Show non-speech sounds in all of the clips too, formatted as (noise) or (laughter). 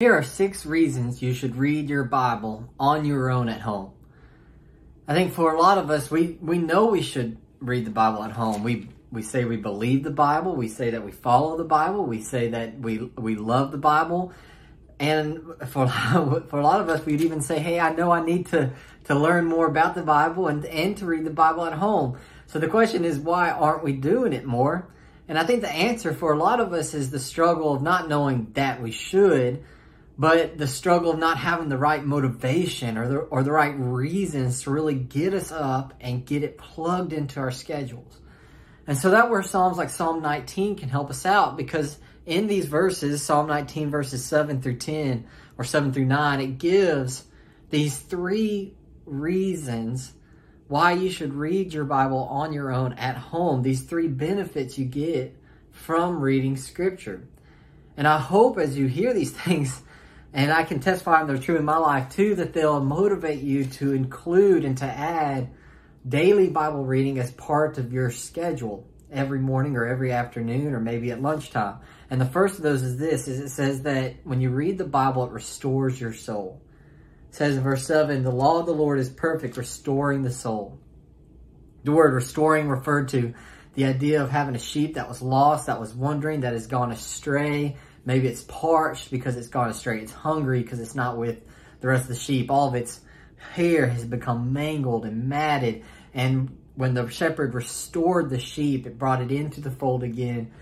Here are six reasons you should read your Bible on your own at home. I think for a lot of us, we, we know we should read the Bible at home. We we say we believe the Bible. We say that we follow the Bible. We say that we we love the Bible. And for (laughs) for a lot of us, we'd even say, "Hey, I know I need to to learn more about the Bible and and to read the Bible at home." So the question is, why aren't we doing it more? And I think the answer for a lot of us is the struggle of not knowing that we should, but the struggle of not having the right motivation or the, or the right reasons to really get us up and get it plugged into our schedules. And so that where Psalms like Psalm 19 can help us out because in these verses, Psalm 19 verses 7 through 10 or 7 through 9, it gives these three reasons why you should read your Bible on your own at home. These three benefits you get from reading scripture. And I hope as you hear these (laughs) things, and I can testify they're true in my life too, that they'll motivate you to include and to add daily Bible reading as part of your schedule every morning or every afternoon or maybe at lunchtime. And the first of those is this, is it says that when you read the Bible, it restores your soul. It says in verse 7, the law of the Lord is perfect, restoring the soul. The word restoring referred to the idea of having a sheep that was lost, that was wandering, that has gone astray, Maybe it's parched because it's gone astray. It's hungry because it's not with the rest of the sheep. All of its hair has become mangled and matted. And when the shepherd restored the sheep, it brought it into the fold again,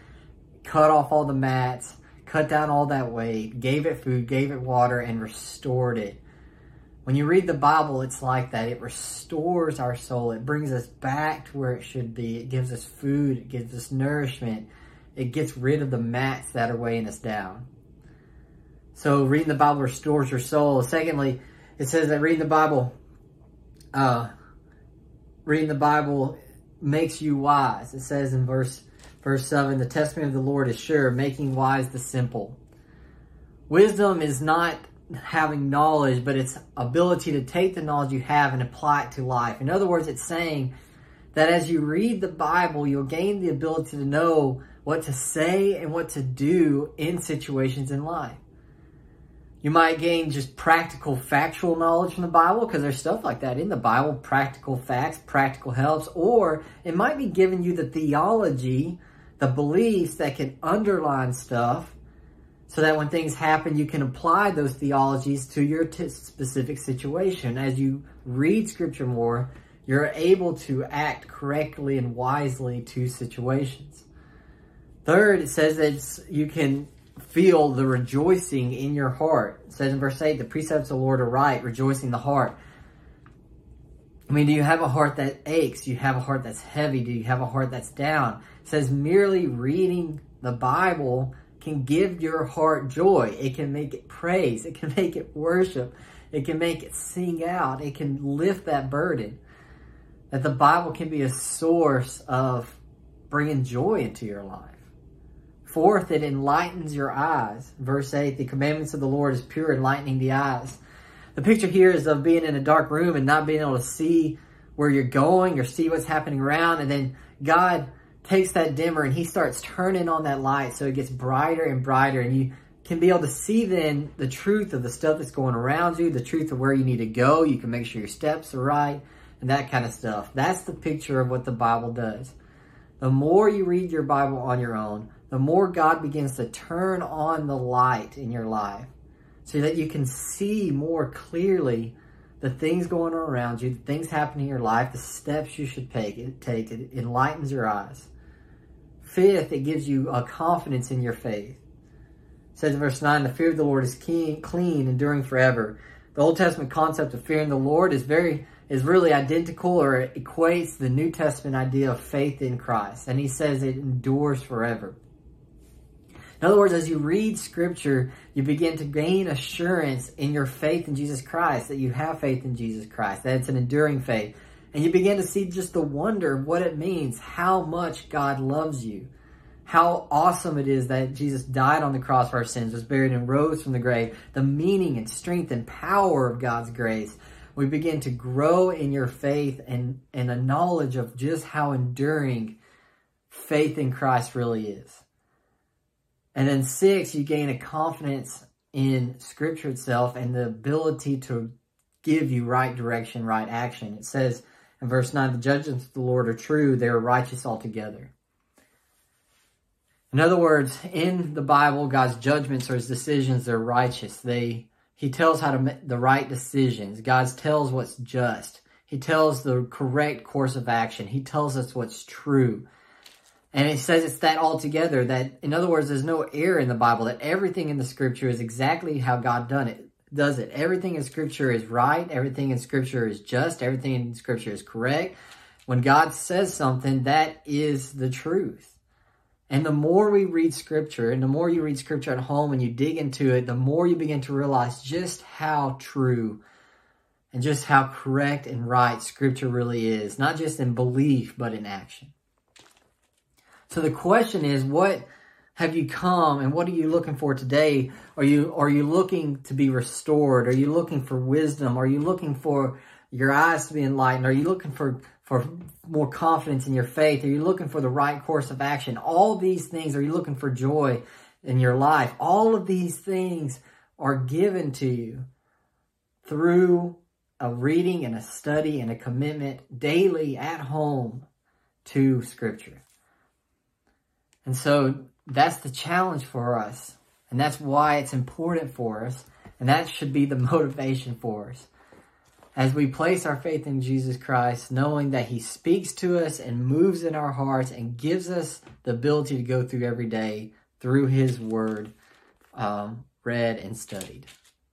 cut off all the mats, cut down all that weight, gave it food, gave it water, and restored it. When you read the Bible, it's like that. It restores our soul. It brings us back to where it should be. It gives us food. It gives us nourishment it gets rid of the mats that are weighing us down. So reading the Bible restores your soul. Secondly, it says that reading the Bible, uh, reading the Bible makes you wise. It says in verse verse 7, the testimony of the Lord is sure, making wise the simple. Wisdom is not having knowledge, but it's ability to take the knowledge you have and apply it to life. In other words, it's saying that as you read the Bible, you'll gain the ability to know what to say and what to do in situations in life. You might gain just practical factual knowledge from the Bible because there's stuff like that in the Bible, practical facts, practical helps, or it might be giving you the theology, the beliefs that can underline stuff so that when things happen, you can apply those theologies to your specific situation. As you read scripture more, you're able to act correctly and wisely to situations. Third, it says that you can feel the rejoicing in your heart. It says in verse 8, the precepts of the Lord are right, rejoicing the heart. I mean, do you have a heart that aches? Do you have a heart that's heavy? Do you have a heart that's down? It says merely reading the Bible can give your heart joy. It can make it praise. It can (laughs) make it worship. It can make it sing out. It can lift that burden. That the Bible can be a source of bringing joy into your life. Fourth, it enlightens your eyes. Verse 8, the commandments of the Lord is pure, enlightening the eyes. The picture here is of being in a dark room and not being able to see where you're going or see what's happening around. And then God takes that dimmer and he starts turning on that light so it gets brighter and brighter. And you can be able to see then the truth of the stuff that's going around you, the truth of where you need to go. You can make sure your steps are right and that kind of stuff. That's the picture of what the Bible does. The more you read your Bible on your own, the more God begins to turn on the light in your life so that you can see more clearly the things going on around you, the things happening in your life, the steps you should take. It, take. it enlightens your eyes. Fifth, it gives you a confidence in your faith. It says in verse 9, the fear of the Lord is keen, clean, enduring forever. The Old Testament concept of fearing the Lord is very is really identical or equates the New Testament idea of faith in Christ. And he says it endures forever. In other words, as you read scripture, you begin to gain assurance in your faith in Jesus Christ, that you have faith in Jesus Christ, that it's an enduring faith. And you begin to see just the wonder of what it means, how much God loves you, how awesome it is that Jesus died on the cross for our sins, was buried and rose from the grave, the meaning and strength and power of God's grace. We begin to grow in your faith and, and a knowledge of just how enduring faith in Christ really is. And then six, you gain a confidence in Scripture itself and the ability to give you right direction, right action. It says in verse 9, the judgments of the Lord are true, they are righteous altogether. In other words, in the Bible, God's judgments or his decisions, they're righteous. They He tells how to make the right decisions. God tells what's just. He tells the correct course of action. He tells us what's true. And it says it's that altogether that, in other words, there's no error in the Bible, that everything in the scripture is exactly how God done it, does it. Everything in scripture is right. Everything in scripture is just. Everything in scripture is correct. When God says something, that is the truth. And the more we read scripture and the more you read scripture at home and you dig into it, the more you begin to realize just how true and just how correct and right scripture really is, not just in belief, but in action. So the question is, what have you come and what are you looking for today? Are you are you looking to be restored? Are you looking for wisdom? Are you looking for your eyes to be enlightened? Are you looking for for more confidence in your faith? Are you looking for the right course of action? All these things, are you looking for joy in your life? All of these things are given to you through a reading and a study and a commitment daily at home to Scripture. And so that's the challenge for us. And that's why it's important for us. And that should be the (laughs) motivation for us. As we place our faith in Jesus Christ, knowing that He speaks to us and moves in our hearts and gives us the ability to go through every day through His Word, um, read and studied.